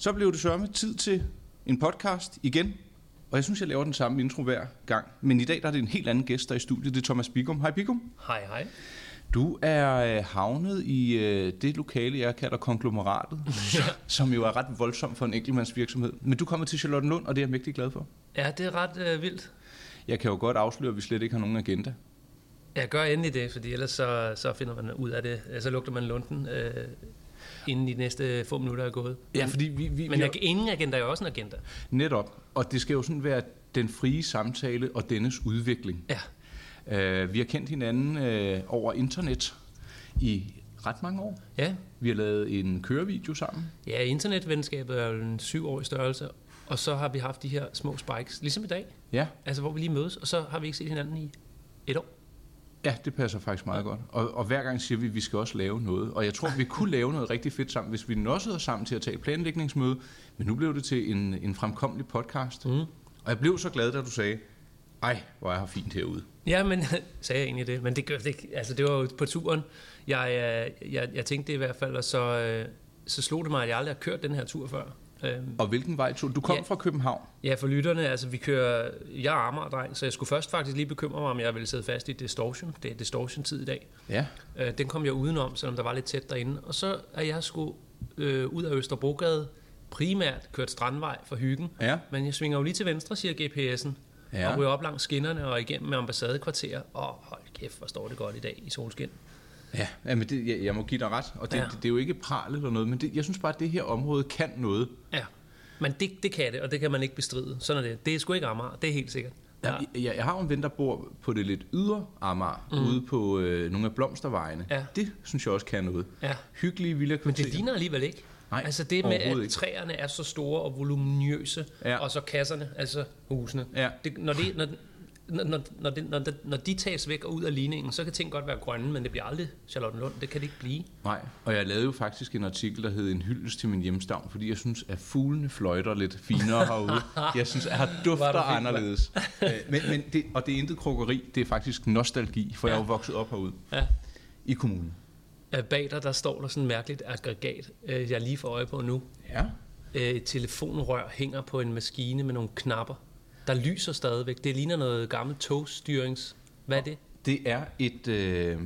Så blev det sørme tid til en podcast igen. Og jeg synes, jeg laver den samme intro hver gang. Men i dag der er det en helt anden gæst, der er i studiet. Det er Thomas Bigum. Hej Bigum. Hej, hej. Du er øh, havnet i øh, det lokale, jeg kalder konglomeratet, som jo er ret voldsomt for en enkeltmandsvirksomhed. Men du kommer til Charlottenlund, og det er jeg mægtig glad for. Ja, det er ret øh, vildt. Jeg kan jo godt afsløre, at vi slet ikke har nogen agenda. Jeg gør endelig det, fordi ellers så, så finder man ud af det. Så lugter man lunden, øh, inden de næste få minutter er gået. Ja, fordi vi... vi Men vi jeg, ingen agenda er jo også en agenda. Netop. Og det skal jo sådan være den frie samtale og dennes udvikling. Ja, Uh, vi har kendt hinanden uh, over internet i ret mange år. ja. Vi har lavet en kørevideo sammen. ja internetvenskabet er jo en syv år i størrelse, og så har vi haft de her små spikes, ligesom i dag, Ja, altså hvor vi lige mødes, og så har vi ikke set hinanden i et år. Ja det passer faktisk meget godt. Og, og hver gang siger vi, at vi skal også lave noget. Og jeg tror, vi kunne lave noget rigtig fedt sammen, hvis vi nåede sammen til at tage et planlægningsmøde. Men nu blev det til en, en fremkommelig podcast. Mm. Og jeg blev så glad, da du sagde, ej, hvor er her fint herude. Ja, men sagde jeg egentlig det, men det, gør, det, altså, det var jo på turen. Jeg, øh, jeg, jeg tænkte det i hvert fald, og så, øh, så slog det mig, at jeg aldrig har kørt den her tur før. Øhm, Og hvilken vej tog du? Kom Ja. fra København. Ja, for lytterne, altså vi kører, jeg er Amager-dreng, så jeg skulle først faktisk lige bekymre mig, om jeg ville sidde fast i Distortion. Det er Distortion-tid i dag. Ja. Øh, den kom jeg udenom, selvom der var lidt tæt derinde. Og så er jeg sgu øh, ud af Østerbrogade, primært kørt strandvej for hyggen. Ja. Men jeg svinger jo lige til venstre, siger GPS'en. Ja. Og ryger op langs skinnerne og igennem med ambassadekvarter. Og hold kæft, hvor står det godt i dag i solskin. Ja, men det, jeg, jeg må give dig ret. Og det, ja. Det, det er jo ikke pral eller noget, men det, jeg synes bare, at det her område kan noget. Ja, men det, det kan det, og det kan man ikke bestride. Sådan er det. Det er sgu ikke Amager, det er helt sikkert. Ja. Jeg, jeg har jo en ven, der bor på det lidt ydre Amager, mm. ude på øh, nogle af blomstervejene. Ja. Det synes jeg også kan noget. Ja. Hyggelige villa Men det ligner alligevel ikke. Nej, altså det med, at ikke. træerne er så store og voluminøse, ja. og så kasserne, altså husene. Ja. Det, når, det, når, når, når, det, når, det, når de tages væk og ud af ligningen, så kan ting godt være grønne, men det bliver aldrig Charlottenlund. Det kan det ikke blive. Nej, og jeg lavede jo faktisk en artikel, der hed En hyldest til min hjemstavn, fordi jeg synes, at fuglene fløjter lidt finere herude. Jeg synes, at Var dufter fint, anderledes. Øh, men, men det, og det er intet krukkeri, det er faktisk nostalgi, for ja. jeg er jo vokset op herude Ja. i kommunen. Bag dig, der står der sådan et mærkeligt aggregat, øh, jeg lige får øje på nu. Ja. Øh, telefonrør hænger på en maskine med nogle knapper. Der lyser stadigvæk. Det ligner noget gammelt togstyrings... Hvad er det? Det er et, øh,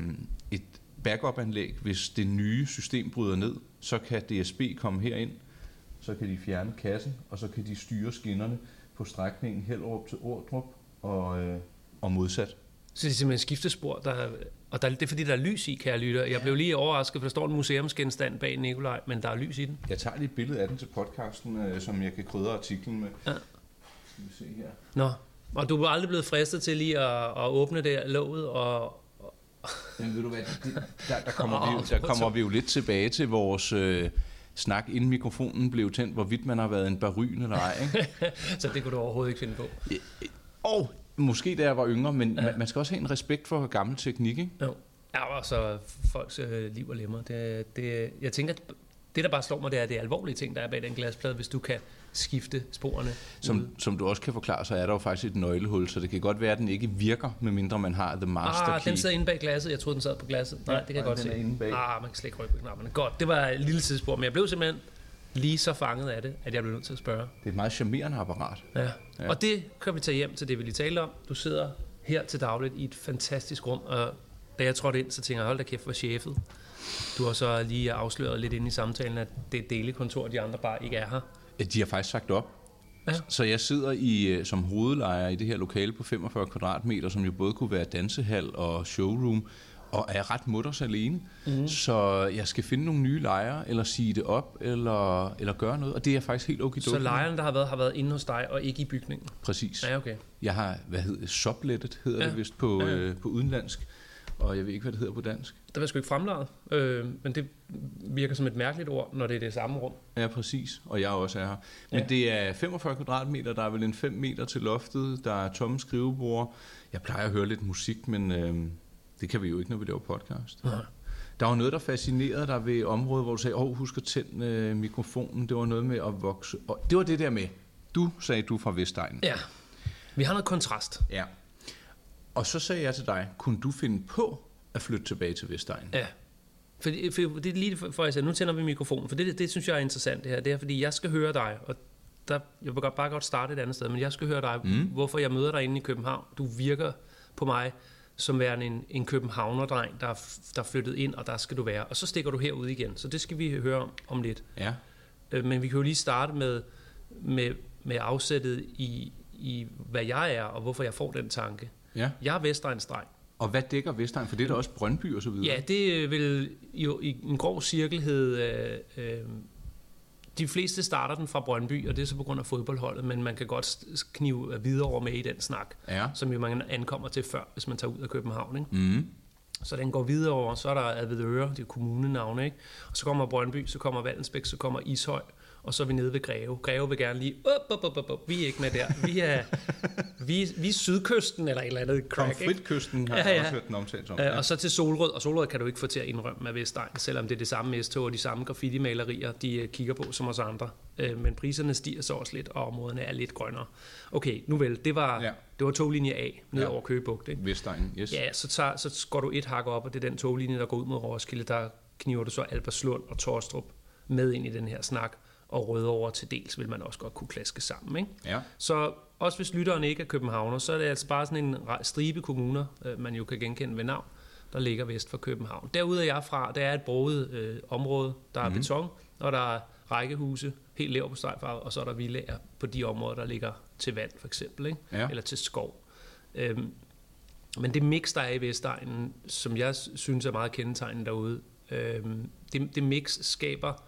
et backup-anlæg. Hvis det nye system bryder ned, så kan DSB komme herind, så kan de fjerne kassen, og så kan de styre skinnerne på strækningen Hellerup til Ordrup og, øh, og modsat. Så det er simpelthen skiftespor, der, og der, det er fordi, der er lys i, kan jeg lytte. Jeg blev lige overrasket, for der står en museumsgenstand bag Nikolaj, men der er lys i den. Jeg tager lige et billede af den til podcasten, øh, som jeg kan krydre artiklen med. Ja. Skal vi se her. Nå, og du er aldrig blevet fristet til lige at, at åbne det låget, og, Men ved du hvad, det, der, der, kommer vi, jo- der kommer vi jo lidt tilbage til vores øh, snak, inden mikrofonen blev tændt, hvorvidt man har været en baryn eller ej. Ikke? så det kunne du overhovedet ikke finde på. Og måske da jeg var yngre, men ja. man skal også have en respekt for gammel teknik. Ikke? Jo. Ja, og så folks øh, liv og lemmer. Det, det, jeg tænker, at det der bare slår mig, det er det alvorlige ting, der er bag den glasplade, hvis du kan skifte sporene. Som, som du også kan forklare, så er der jo faktisk et nøglehul, så det kan godt være, at den ikke virker, medmindre man har the master Ah, key. den sidder inde bag glasset. Jeg troede, den sad på glasset. Nej, Ja, det kan jeg godt se. Ah, man kan slet ikke rykke på knapperne. Godt, det var et lille tidsspor, men jeg blev simpelthen lige så fanget af det, at jeg blev nødt til at spørge. Det er et meget charmerende apparat. Ja. Ja. Og det kan vi tage hjem til det, vi lige talte om. Du sidder her til dagligt i et fantastisk rum, og da jeg trådte ind, så tænker jeg, hold da kæft, hvor chefet. Du har så lige afsløret lidt ind i samtalen, at det delekontor, de andre bare ikke er her. De har faktisk sagt op. Ja. Så jeg sidder i øh, som hovedlejer i det her lokale på 45 kvadratmeter, som jo både kunne være dansehal og showroom, og er ret mutters alene. Mm. Så jeg skal finde nogle nye lejere, eller sige det op, eller, eller gøre noget. Og det er faktisk helt okay. Så lejerne, der har været, har været inde hos dig, og ikke i bygningen. Præcis. Ja, okay. Jeg har, hvad hedder sublettet hedder ja. Det vist på, ja. Øh, på udenlandsk. Og jeg ved ikke, hvad det hedder på dansk. Der var sgu ikke fremlejet, øh, men det virker som et mærkeligt ord, når det er det samme rum. Ja, præcis. Og jeg også er her. Men Ja. det er 45 kvadratmeter, der er vel en 5 meter til loftet, der er tomme skrivebord. Jeg plejer at høre lidt musik, men øh, det kan vi jo ikke, når vi laver podcast. Nej. Der var noget, der fascinerede dig ved området, hvor du sagde, åh, oh, husk at tænde øh, mikrofonen. Det var noget med at vokse. Og det var det der med, du sagde, du er fra Vestegnen. Ja. Vi har noget kontrast. ja. Og så sagde jeg til dig, kunne du finde på at flytte tilbage til Vestegnen? Ja. For, for det er lige for, jeg siger, nu tænder vi mikrofonen, for det, det, synes jeg er interessant det her. Det er, fordi jeg skal høre dig, og der, jeg vil godt, bare godt starte et andet sted, men jeg skal høre dig, mm. hvorfor jeg møder dig inde i København. Du virker på mig som værende en, en københavnerdreng, der, er- der er flyttet ind, og der skal du være. Og så stikker du herud igen, så det skal vi høre om, om lidt. Ja. Øh, Men vi kan jo lige starte med, med, med afsættet i, i, hvad jeg er, og hvorfor jeg får den tanke. Ja. Jeg er Vestegnsdreng. Og hvad dækker Vestegn? For det er da også Brøndby og så videre. Ja, det vil jo i en grov cirkel hedde... Øh, øh, de fleste starter den fra Brøndby, og det er så på grund af fodboldholdet, men man kan godt knive videre over med i den snak, Ja. som jo man ankommer til før, hvis man tager ud af København. Ikke? Mm. Så den går videre over, så er der Avedøre, det er kommunenavne, ikke? Og så kommer Brøndby, så kommer Vallensbæk, så kommer Ishøj, og så er vi nede ved Greve. Greve vil gerne lige, op, op, op, op, vi er ikke med der. Vi er, vi, vi er sydkysten, eller et eller andet crack, ikke? Konfliktkysten har Ja, jeg ja. også hørt den omtalt som. Øh, og så til Solrød, og Solrød kan du ikke få til at indrømme med Vestegn, selvom det er det samme S-tog og de samme graffiti-malerier, de øh, kigger på som os andre. Øh, Men priserne stiger så også lidt, og områderne er lidt grønnere. Okay, nu vel, det var, Ja. det var toglinje A ned Ja. over Køgebugt, ikke? Vestegn, yes. Ja, så, tager, så går du et hak op, og det er den toglinje, der går ud mod Roskilde. Der kniver du så Alberslund og Torstrup med ind i den her snak, og Rødovre til dels vil man også godt kunne klaske sammen. Ikke? Ja. Så også hvis lytteren ikke er københavner, så er det altså bare sådan en stribe kommuner, øh, man jo kan genkende ved navn, der ligger vest for København. Derude er jeg fra, der er et broget øh, område, der er mm. beton, og der er rækkehuse, helt lever på stregfarvet, og så er der villager på de områder, der ligger til vand for eksempel, ikke? Ja. eller til skov. Øhm, men det mix, der er i Vestegnen, som jeg synes er meget kendetegnende derude, øhm, det, det mix skaber,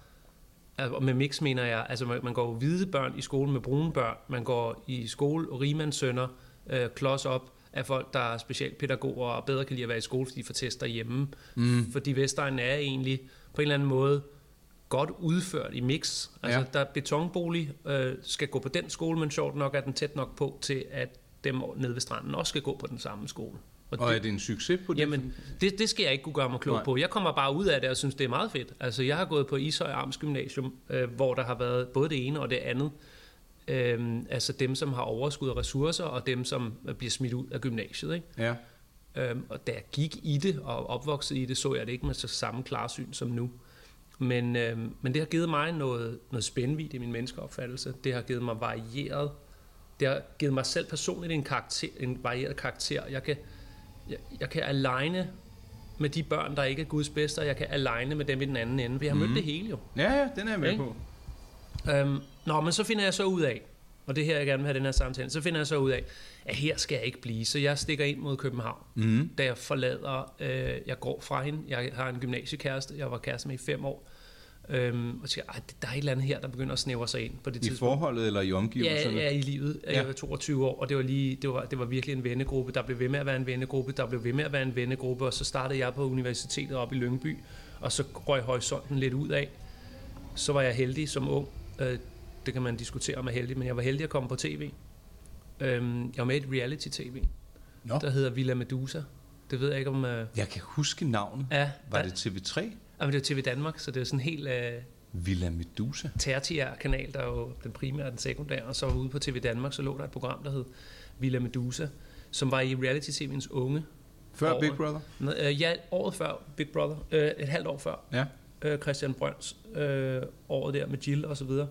og med mix mener jeg, altså man, man går hvide børn i skole med brune børn, man går i skole og rigmandssønner, øh, klods op af folk, der er specialpædagoger og bedre kan lide at være i skole, fordi de får tester hjemme. Mm. Fordi Vestegnen er egentlig på en eller anden måde godt udført i mix. Altså, ja. der er betonbolig, øh, skal gå på den skole, men sjovt nok er den tæt nok på til, at dem nede ved stranden også skal gå på den samme skole. Og er det en succes på det? Jamen, det, det skal jeg ikke kunne gøre mig klog Nej. på. Jeg kommer bare ud af det og synes, det er meget fedt. Altså, jeg har gået på Ishøj Arms Gymnasium, øh, hvor der har været både det ene og det andet. Øhm, altså dem, som har overskud af ressourcer, og dem, som øh, bliver smidt ud af gymnasiet. Ikke? Ja. Øhm, og da jeg gik i det og opvokset i det, så jeg det ikke med så samme klarsyn som nu. Men, øhm, men det har givet mig noget, noget spændvidt i min menneskeopfattelse. Det har givet mig varieret. Det har givet mig selv personligt en, karakter, en varieret karakter. Jeg kan, jeg, jeg kan aligne med de børn, der ikke er Guds bedste, og jeg kan aligne med dem i den anden ende. Vi har mm. mødt det hele jo. Ja, ja, den er jeg med Ikke? på. Øhm, nå, men så finder jeg så ud af, og det her jeg gerne vil have den her samtale, så finder jeg så ud af, at her skal jeg ikke blive, så jeg stikker ind mod København. Mm. Da jeg forlader, øh, jeg går fra hende, jeg har en gymnasiekæreste, jeg var kæreste med i fem år, øhm, og "Ej, der er et eller andet her, der begynder at snævre sig ind på det I tidspunkt. forholdet eller i Ja, omgivelserne? ja, i livet. Ja. Jeg var 22 år, og det var, lige, det, var, det var virkelig en vennegruppe. Der blev ved med at være en vennegruppe, der blev ved med at være en vennegruppe, og så startede jeg på universitetet op i Lyngby, og så røg horisonten lidt ud af. Så var jeg heldig som ung. Øh, det kan man diskutere om er heldig, men jeg var heldig at komme på tv. Øhm, jeg var med i et reality-tv, Nå. der hedder Villa Medusa. Det ved jeg ikke om... Øh, Jeg kan huske navnet. ja, Var der- det TV3? Jamen, det er TV Danmark, så det er sådan en helt... Øh, Villa Medusa? tertiær kanal, der er jo den primære og den sekundære, og så ude på TV Danmark, så lå der et program, der hed Villa Medusa, som var i reality-tv'ens unge. Før Over. Big Brother? Nå, øh, Ja, året før Big Brother, øh, et halvt år før, Ja. øh, Christian Brøns, øh, året der med Jill og så videre,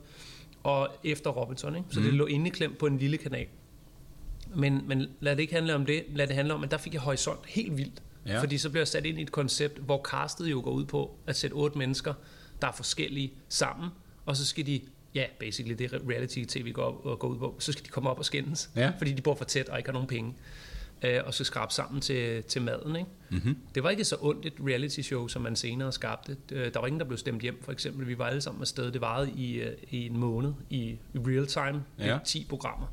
og efter Robinson, ikke? så Mm. det lå indeklemt på en lille kanal. Men, men lad det ikke handle om det, lad det handle om, at der fik jeg horisont helt vildt. Ja. Fordi så blev jeg sat ind i et koncept, hvor castet jo går ud på at sætte otte mennesker, der er forskellige, sammen, og så skal de, ja, basically det reality-tv går, går ud på, så skal de komme op og skændes, Ja. fordi de bor for tæt og ikke har nogen penge, øh, og så skrabe sammen til, til maden. Ikke? Mm-hmm. Det var ikke så ondt et reality-show, som man senere skabte. Øh, Der var ingen, der blev stemt hjem, for eksempel. Vi var alle sammen afsted. Det varede i, øh, i en måned i, i real time. Ja. Ja. 10 programmer.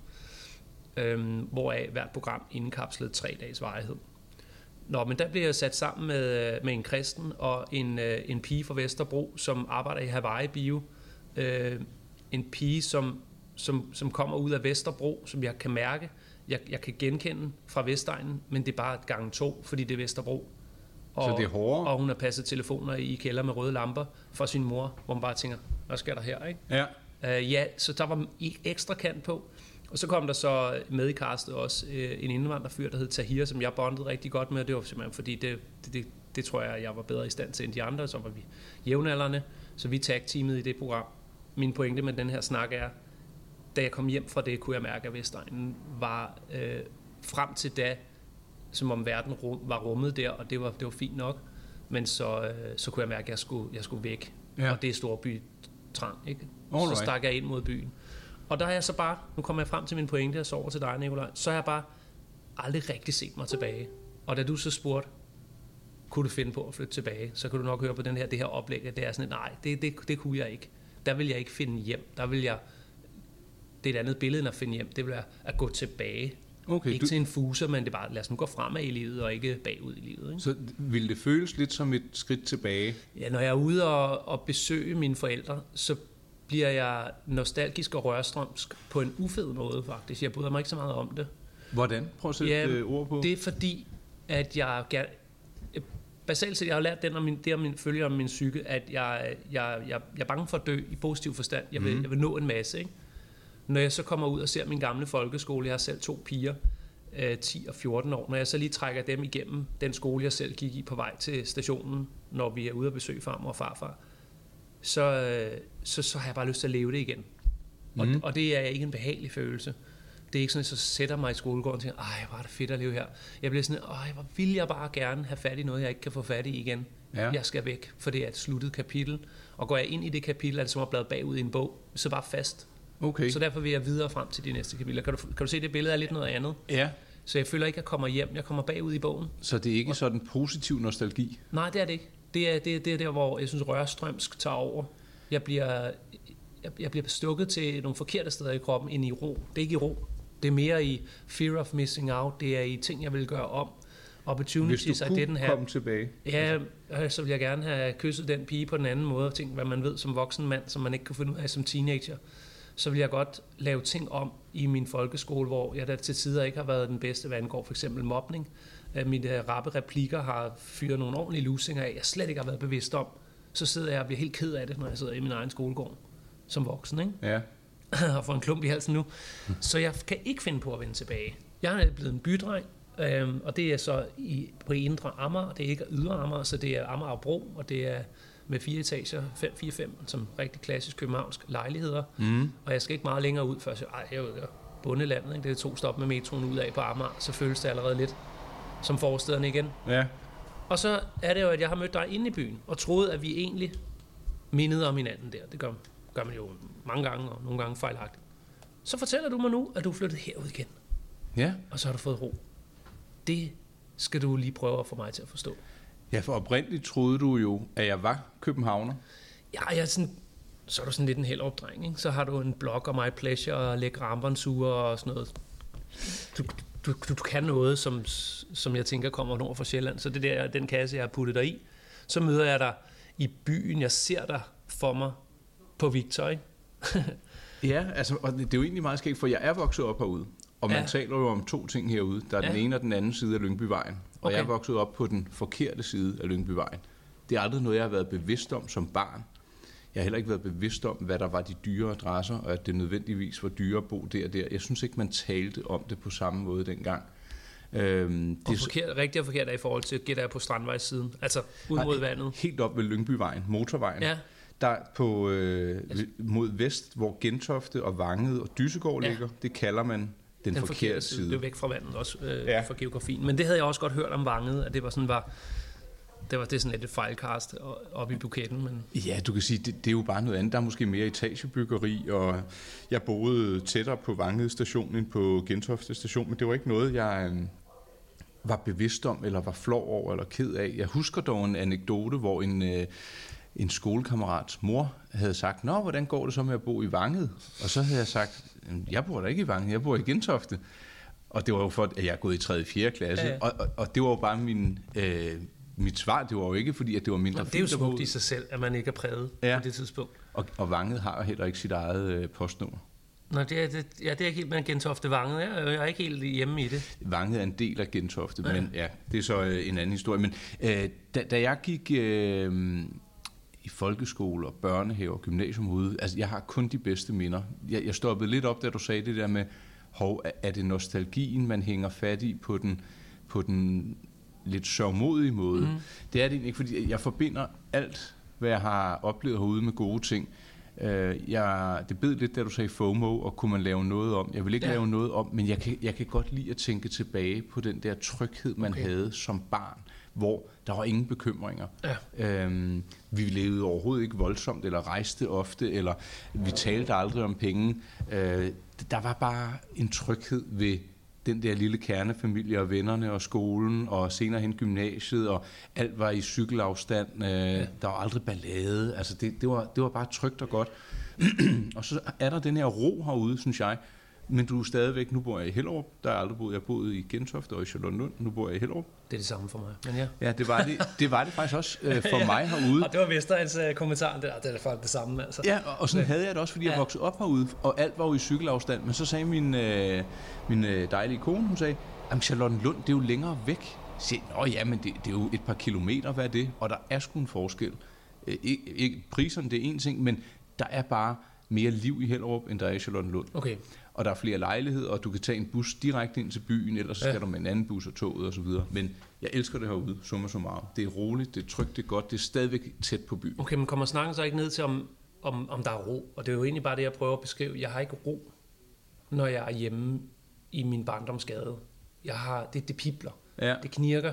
Øhm, hvoraf hvert program indkapslede tre dages varighed. Nå, men der blev jeg sat sammen med, med en kristen og en, øh, en pige fra Vesterbro, som arbejder i Hawaii Bio. Øh, en pige, som, som, som kommer ud af Vesterbro, som jeg kan mærke, jeg, jeg kan genkende fra Vestegnen, men det er bare gang to, fordi det er Vesterbro. Og, Så det er hårdere? Og hun har passet telefoner i kælder med røde lamper for sin mor, hvor man bare tænker, hvad sker der her, ikke? Ja. Uh, ja, så der var ekstra kant på. Og så kom der så med i castet også uh, en indvandrerfyr, der hed Tahir, som jeg bondede rigtig godt med. Det var simpelthen fordi, det, det, det, det tror jeg, jeg var bedre i stand til end de andre, så var vi jævnaldrende, så vi tag-teamet i det program. Min pointe med den her snak er, da jeg kom hjem fra det, kunne jeg mærke, at Vestegnen var øh, frem til da, som om verden rum, var rummet der, og det var, det var fint nok. Men så, øh, så kunne jeg mærke, at jeg skulle, jeg skulle væk. Ja. Og det er storby trang, ikke? Alright. Så stak jeg ind mod byen. Og der er jeg så bare, nu kommer jeg frem til min pointe, og så over til dig, Nikolaj, så har jeg bare aldrig rigtig set mig tilbage. Og da du så spurgte, kunne du finde på at flytte tilbage, så kan du nok høre på den her, det her oplæg, at det er sådan, nej, det, det, det kunne jeg ikke. Der vil jeg ikke finde hjem. Der vil jeg, det er et andet billede end at finde hjem. Det vil være at gå tilbage. Okay, ikke du, til en fuser, men det er bare, lad os nu gå fremad i livet, og ikke bagud i livet. Ikke? så ville det føles lidt som et skridt tilbage? Ja, når jeg er ude og, og besøge mine forældre, så bliver jeg nostalgisk og rørstrømsk på en ufed måde, faktisk. Jeg bryder mig ikke så meget om det. Hvordan? Prøv at sætte Ja, ja, ord på. Det er fordi, at jeg gerne... Basalt set, jeg har lært den om min, det om min følger om min psyke, at jeg, jeg, jeg, jeg er bange for at dø i positiv forstand. Jeg vil, Mhm. jeg vil nå en masse, ikke? Når jeg så kommer ud og ser min gamle folkeskole, jeg har selv to piger, øh, 10 og 14 år, når jeg så lige trækker dem igennem den skole, jeg selv gik i på vej til stationen, når vi er ude og besøge farmor og farfar, øh, så, så har jeg bare lyst til at leve det igen. Og, Mhm. og det er ikke en behagelig følelse. Det er ikke sådan, at jeg så sætter mig i skolegården og tænker, ej, hvor er det fedt at leve her. Jeg bliver sådan, ej, hvor vil jeg bare gerne have fat i noget, jeg ikke kan få fat i igen. Ja. Jeg skal væk, for det er et sluttet kapitel. Og går jeg ind i det kapitel, er det som at blade bagud i en bog, så bare fast. Okay. Så derfor vil jeg videre frem til de næste kapitler. Kan du, kan du se, det billede er lidt noget andet? Ja, Så jeg føler ikke, at jeg kommer hjem. Jeg kommer bagud i bogen. så det er ikke sådan positiv nostalgi? Nej, det er det ikke. Det er, det, er, det er der, hvor jeg synes, rørstrømsk tager over. Jeg bliver, jeg, jeg bliver stukket til nogle forkerte steder i kroppen end i ro. Det er ikke i ro. Det er mere i fear of missing out. Det er i ting, jeg vil gøre om. Hvis Opportunities du I kunne didn't have. komme tilbage. Ja, øh, så vil jeg gerne have kysset den pige på den anden måde, tænkt, hvad man ved som voksen mand, som man ikke kunne finde ud af som teenager. Så vil jeg godt lave ting om i min folkeskole, hvor jeg da til tider ikke har været den bedste, hvad angår for eksempel mobning. Øh, Mine øh, rappe replikker har fyret nogle ordentlige lusinger af, jeg slet ikke har været bevidst om. Så sidder jeg og bliver helt ked af det, når jeg sidder i min egen skolegård som voksen, ikke? Ja. og får en klump i halsen nu. Så jeg kan ikke finde på at vende tilbage. Jeg er blevet en bydreng, øhm, og det er så i, på indre Amager. Det er ikke ydre Amager, så det er Amager Bro, og det er med fire etager, 5-4-5, som rigtig klassisk københavnsk lejligheder. Mm. Og jeg skal ikke meget længere ud, før jeg siger, ej, jeg er bundelandet, ikke? det er to stop med metroen ud af på Amager, så føles det allerede lidt som forstederne igen. Ja. Og så er det jo, at jeg har mødt dig inde i byen, og troede, at vi egentlig mindede om hinanden der. Det gør, gør man jo mange gange, og nogle gange fejlagtigt. Så fortæller du mig nu, at du er flyttet herud igen, Ja. og så har du fået ro. Det skal du lige prøve at få mig til at forstå. Ja, for oprindeligt troede du jo, at jeg var københavner. Ja, jeg er sådan, så er du sådan lidt en hel opdreng, ikke? Så har du en blog og My Pleasure og lægge armbåndsure og sådan noget. Du, du, du, kan noget, som, som jeg tænker kommer nord fra Sjælland. Så det der, den kasse, jeg har puttet dig i. Så møder jeg dig i byen. Jeg ser dig for mig på Victor, ikke? Ja, altså, og det er jo egentlig meget skægt, for jeg er vokset op herude. Og man Ja. taler jo om to ting herude. Der er ja. den ene og den anden side af Lyngbyvejen. Og Okay. jeg er vokset op på den forkerte side af Lyngbyvejen. Det er aldrig noget, jeg har været bevidst om som barn. Jeg har heller ikke været bevidst om, hvad der var de dyre adresser, og at det nødvendigvis var dyre at bo der og der. Jeg synes ikke, man talte om det på samme måde dengang. Øhm, Og er forkert, rigtig og forkert er i forhold til, gætter jeg på Strandvejssiden. Altså ud mod vandet. Helt op ved Lyngbyvejen, motorvejen. Ja, Der på, øh, mod vest, hvor Gentofte og Vanget og Dysegård Ja. ligger, det kalder man den, den forkerte, forkerte side. Det er væk fra vandet også øh. Ja. for geografien. Men det havde jeg også godt hørt om vanget, at det var sådan var... Det var det er sådan lidt et fejlkast op i buketten, men Ja, du kan sige, det, det er jo bare noget andet. Der er måske mere etagebyggeri, og jeg boede tættere på Vanget station end på Gentofte station, men det var ikke noget, jeg øh, var bevidst om, eller var flov over, eller ked af. Jeg husker dog en anekdote, hvor en, øh, en skolekammerats mor havde sagt, Nå, hvordan går det så med at bo i Vanget? Og så havde jeg sagt, "Jamen, jeg bor da ikke i Vanget, jeg bor i Gentofte. Og det var jo for, at jeg er gået i 3. og 4. klasse, ja, ja. Og, og, og det var jo bare min, øh, mit svar. Det var jo ikke, fordi at det var mindre det er jo fint smukt i sig selv, at man ikke er præget ja. På det tidspunkt. og, og Vanget har heller ikke sit eget øh, postnummer. Nå, det er, det, ja, det er ikke helt med Gentofte Vanget. Jeg, er- jeg er ikke helt hjemme i det. Vanget er en del af Gentofte, Ja. men ja, det er så øh, en anden historie. Men øh, da, da jeg gik øh, i folkeskole og børnehave og gymnasium ude, altså jeg har kun de bedste minder. Jeg, jeg stoppede lidt op, da du sagde det der med, hov, er- er det nostalgien, man hænger fat i på den, på den lidt sørgmodig måde. Mm. Det er det egentlig ikke, fordi jeg forbinder alt, hvad jeg har oplevet herude med gode ting. Øh, jeg, det bed lidt, da du sagde FOMO, og kunne man lave noget om. Jeg vil ikke ja. lave noget om, men jeg kan, jeg kan godt lide at tænke tilbage på den der tryghed, man okay. havde som barn, hvor der var ingen bekymringer. Ja. Øhm, vi levede overhovedet ikke voldsomt, eller rejste ofte, eller vi talte aldrig om penge. Øh, der var bare en tryghed ved den der lille kernefamilie og vennerne og skolen og senere hen gymnasiet og alt var i cykelafstand. Øh, ja. Der var aldrig ballade. Altså det, det, var, det var bare trygt og godt. og så er der den her ro herude, synes jeg, men du er stadigvæk, nu bor jeg i Hellerup, der er aldrig boet, jeg boede i Gentofte og i Charlottenlund, nu bor jeg i Hellerup. Det er det samme for mig, men ja. Ja, det var det, det, var det faktisk også øh, for ja, mig herude. Og det var Vesterens øh, kommentar, det, det er faktisk det samme. Altså. Ja, og, og sådan havde jeg det også, fordi jeg voksede op herude, og alt var jo i cykelafstand, men så sagde min, øh, min øh, dejlige kone, hun sagde, at Charlottenlund, det er jo længere væk. Jeg Nå ja, men det, det er jo et par kilometer, hvad er det? Og der er sgu en forskel. Øh, ikke, priserne, det er en ting, men der er bare mere liv i Hellerup, end der er i Charlottenlund. Okay og der er flere lejligheder, og du kan tage en bus direkte ind til byen, ellers så skal du med en anden bus og toget osv. Men jeg elsker det herude, summa summarum. Det er roligt, det er trygt, det er godt, det er stadigvæk tæt på byen. Okay, men kommer snakken så ikke ned til, om, om, om der er ro? Og det er jo egentlig bare det, jeg prøver at beskrive. Jeg har ikke ro, når jeg er hjemme i min barndomsgade. Jeg har, det, det pipler, ja. det knirker.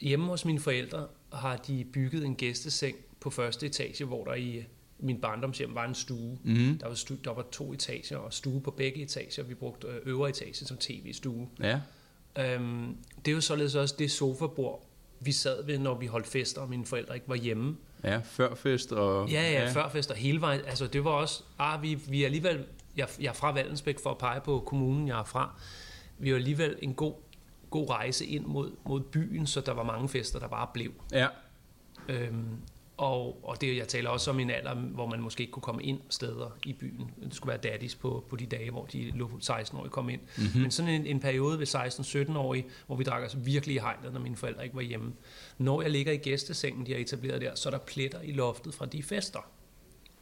Hjemme hos mine forældre har de bygget en gæsteseng på første etage, hvor der i min barndomshjem var en stue. Mm. Der, var stue. der var to etager, og stue på begge etager. Vi brugte øh, øvre etage som tv-stue. Ja. Øhm, det er jo således også det sofabord, vi sad ved, når vi holdt fester, og mine forældre ikke var hjemme. Ja, førfest og... Ja, ja, ja. førfest og hele vejen. Altså, det var også... Ah, vi, vi er alligevel... Jeg, jeg er fra Valdensbæk for at pege på kommunen, jeg er fra. Vi var alligevel en god, god rejse ind mod, mod byen, så der var mange fester, der bare blev. Ja. Øhm, og, og det, jeg taler også om en alder, hvor man måske ikke kunne komme ind steder i byen. Det skulle være daddies på, på de dage, hvor de 16-årige kom ind. Mm-hmm. Men sådan en, en periode ved 16-17-årige, hvor vi drak os virkelig i hegnet, når mine forældre ikke var hjemme. Når jeg ligger i gæstesengen, de har etableret der, så er der pletter i loftet fra de fester.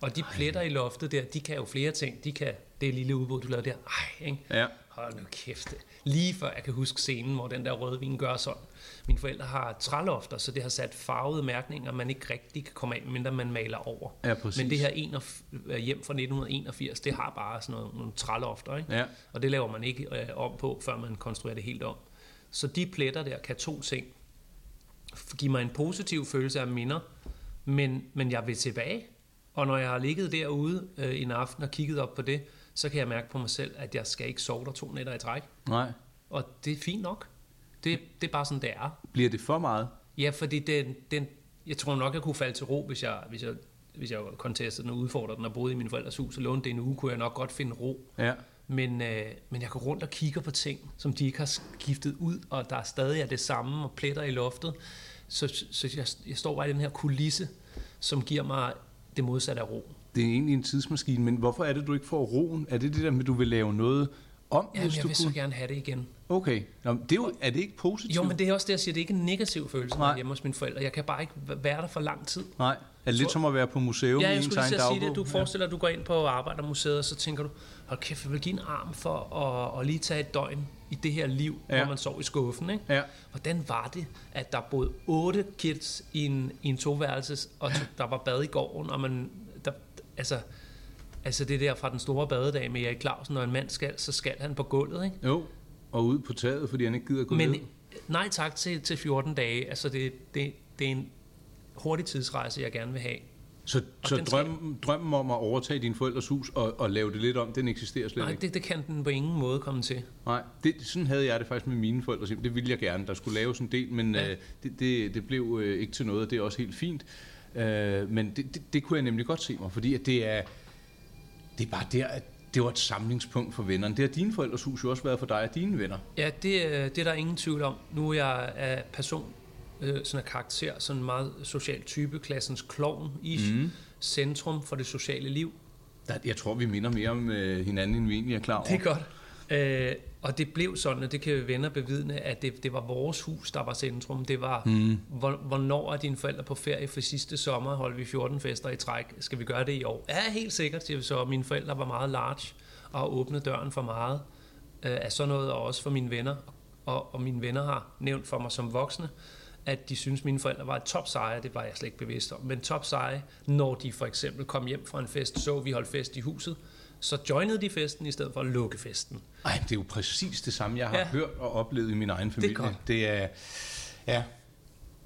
Og de pletter i loftet der, de kan jo flere ting. De kan det lille udbud, du lavede der. Ej, ikke? Ja. Hold nu kæft. Lige før jeg kan huske scenen, hvor den der rødvin gør sådan. Mine forældre har trælofter, så det har sat farvede mærkninger, man ikke rigtig kan komme af, mindre man maler over. Ja, præcis. Men det her en, øh, hjem fra 1981, det har bare sådan noget, nogle trælofter, ikke? Ja. Og det laver man ikke øh, om på, før man konstruerer det helt om. Så de pletter der kan to ting. Give mig en positiv følelse af minder, men, men jeg vil tilbage. Og når jeg har ligget derude øh, en aften og kigget op på det, så kan jeg mærke på mig selv, at jeg skal ikke sove der to nætter i træk. Nej. Og det er fint nok. Det, det er bare sådan, det er. Bliver det for meget? Ja, fordi den, den, jeg tror nok, jeg kunne falde til ro, hvis jeg, hvis jeg, hvis jeg contestede den og udfordrede den og boede i min forældres hus og lånte det en uge, kunne jeg nok godt finde ro. Ja. Men, øh, men jeg går rundt og kigger på ting, som de ikke har skiftet ud, og der er stadig er det samme og pletter i loftet. Så, så jeg, jeg står bare i den her kulisse, som giver mig det modsatte af ro. Det er egentlig en tidsmaskine, men hvorfor er det, du ikke får roen? Er det det der med, at du vil lave noget om, hvis jeg vil kunne... så gerne have det igen. Okay. Nå, det er, jo, er det ikke positivt? Jo, men det er også det, jeg siger. Det er ikke en negativ følelse, når jeg hjemme hos mine forældre. Jeg kan bare ikke være der for lang tid. Nej. Er det lidt som at være på museum ja, jeg skulle sige det. Du forestiller, at du går ind på Arbejdermuseet, og så tænker du, hold kæft, jeg vil give en arm for at, at lige tage et døgn i det her liv, ja. hvor man sov i skuffen. Ikke? Ja. Hvordan var det, at der boede otte kids i en, i en toværelses, og der var bad i gården, og man, altså, Altså det der fra den store badedag med Erik Clausen, når en mand skal, så skal han på gulvet, ikke? Jo, og ud på taget, fordi han ikke gider gå Men ned. nej tak til, til 14 dage. Altså det, det, det er en hurtig tidsrejse, jeg gerne vil have. Så, så drømmen, drømmen om at overtage din forældres hus og, og lave det lidt om, den eksisterer slet nej, ikke? Nej, det, det kan den på ingen måde komme til. Nej, det, sådan havde jeg det faktisk med mine forældre. Det ville jeg gerne. Der skulle laves en del, men ja. øh, det, det, det blev øh, ikke til noget, og det er også helt fint. Øh, men det, det, det kunne jeg nemlig godt se mig, fordi at det er det er bare der, at det var et samlingspunkt for vennerne. Det har dine forældres hus jo også været for dig og dine venner. Ja, det, øh, det er der ingen tvivl om. Nu er jeg af person, øh, sådan en karakter, sådan en meget social type, klassens klovn i mm. centrum for det sociale liv. Der, jeg tror, vi minder mere om øh, hinanden, end vi egentlig er klar over. Det er godt. Øh, og det blev sådan, og det kan venner bevidne, at det, det var vores hus, der var centrum. Det var, mm. hvor, hvornår er dine forældre på ferie for sidste sommer? Holdt vi 14 fester i træk? Skal vi gøre det i år? Ja, helt sikkert, siger vi så. Mine forældre var meget large og åbnede døren for meget øh, af sådan noget, og også for mine venner. og, og mine venner har nævnt for mig som voksne, at de synes, mine forældre var et top seje, det var jeg slet ikke bevidst om, men top seje, når de for eksempel kom hjem fra en fest, så vi holdt fest i huset, så joinede de festen i stedet for at lukke festen. Ej, det er jo præcis det samme, jeg har Ja. hørt og oplevet i min egen familie. godt. det er ja,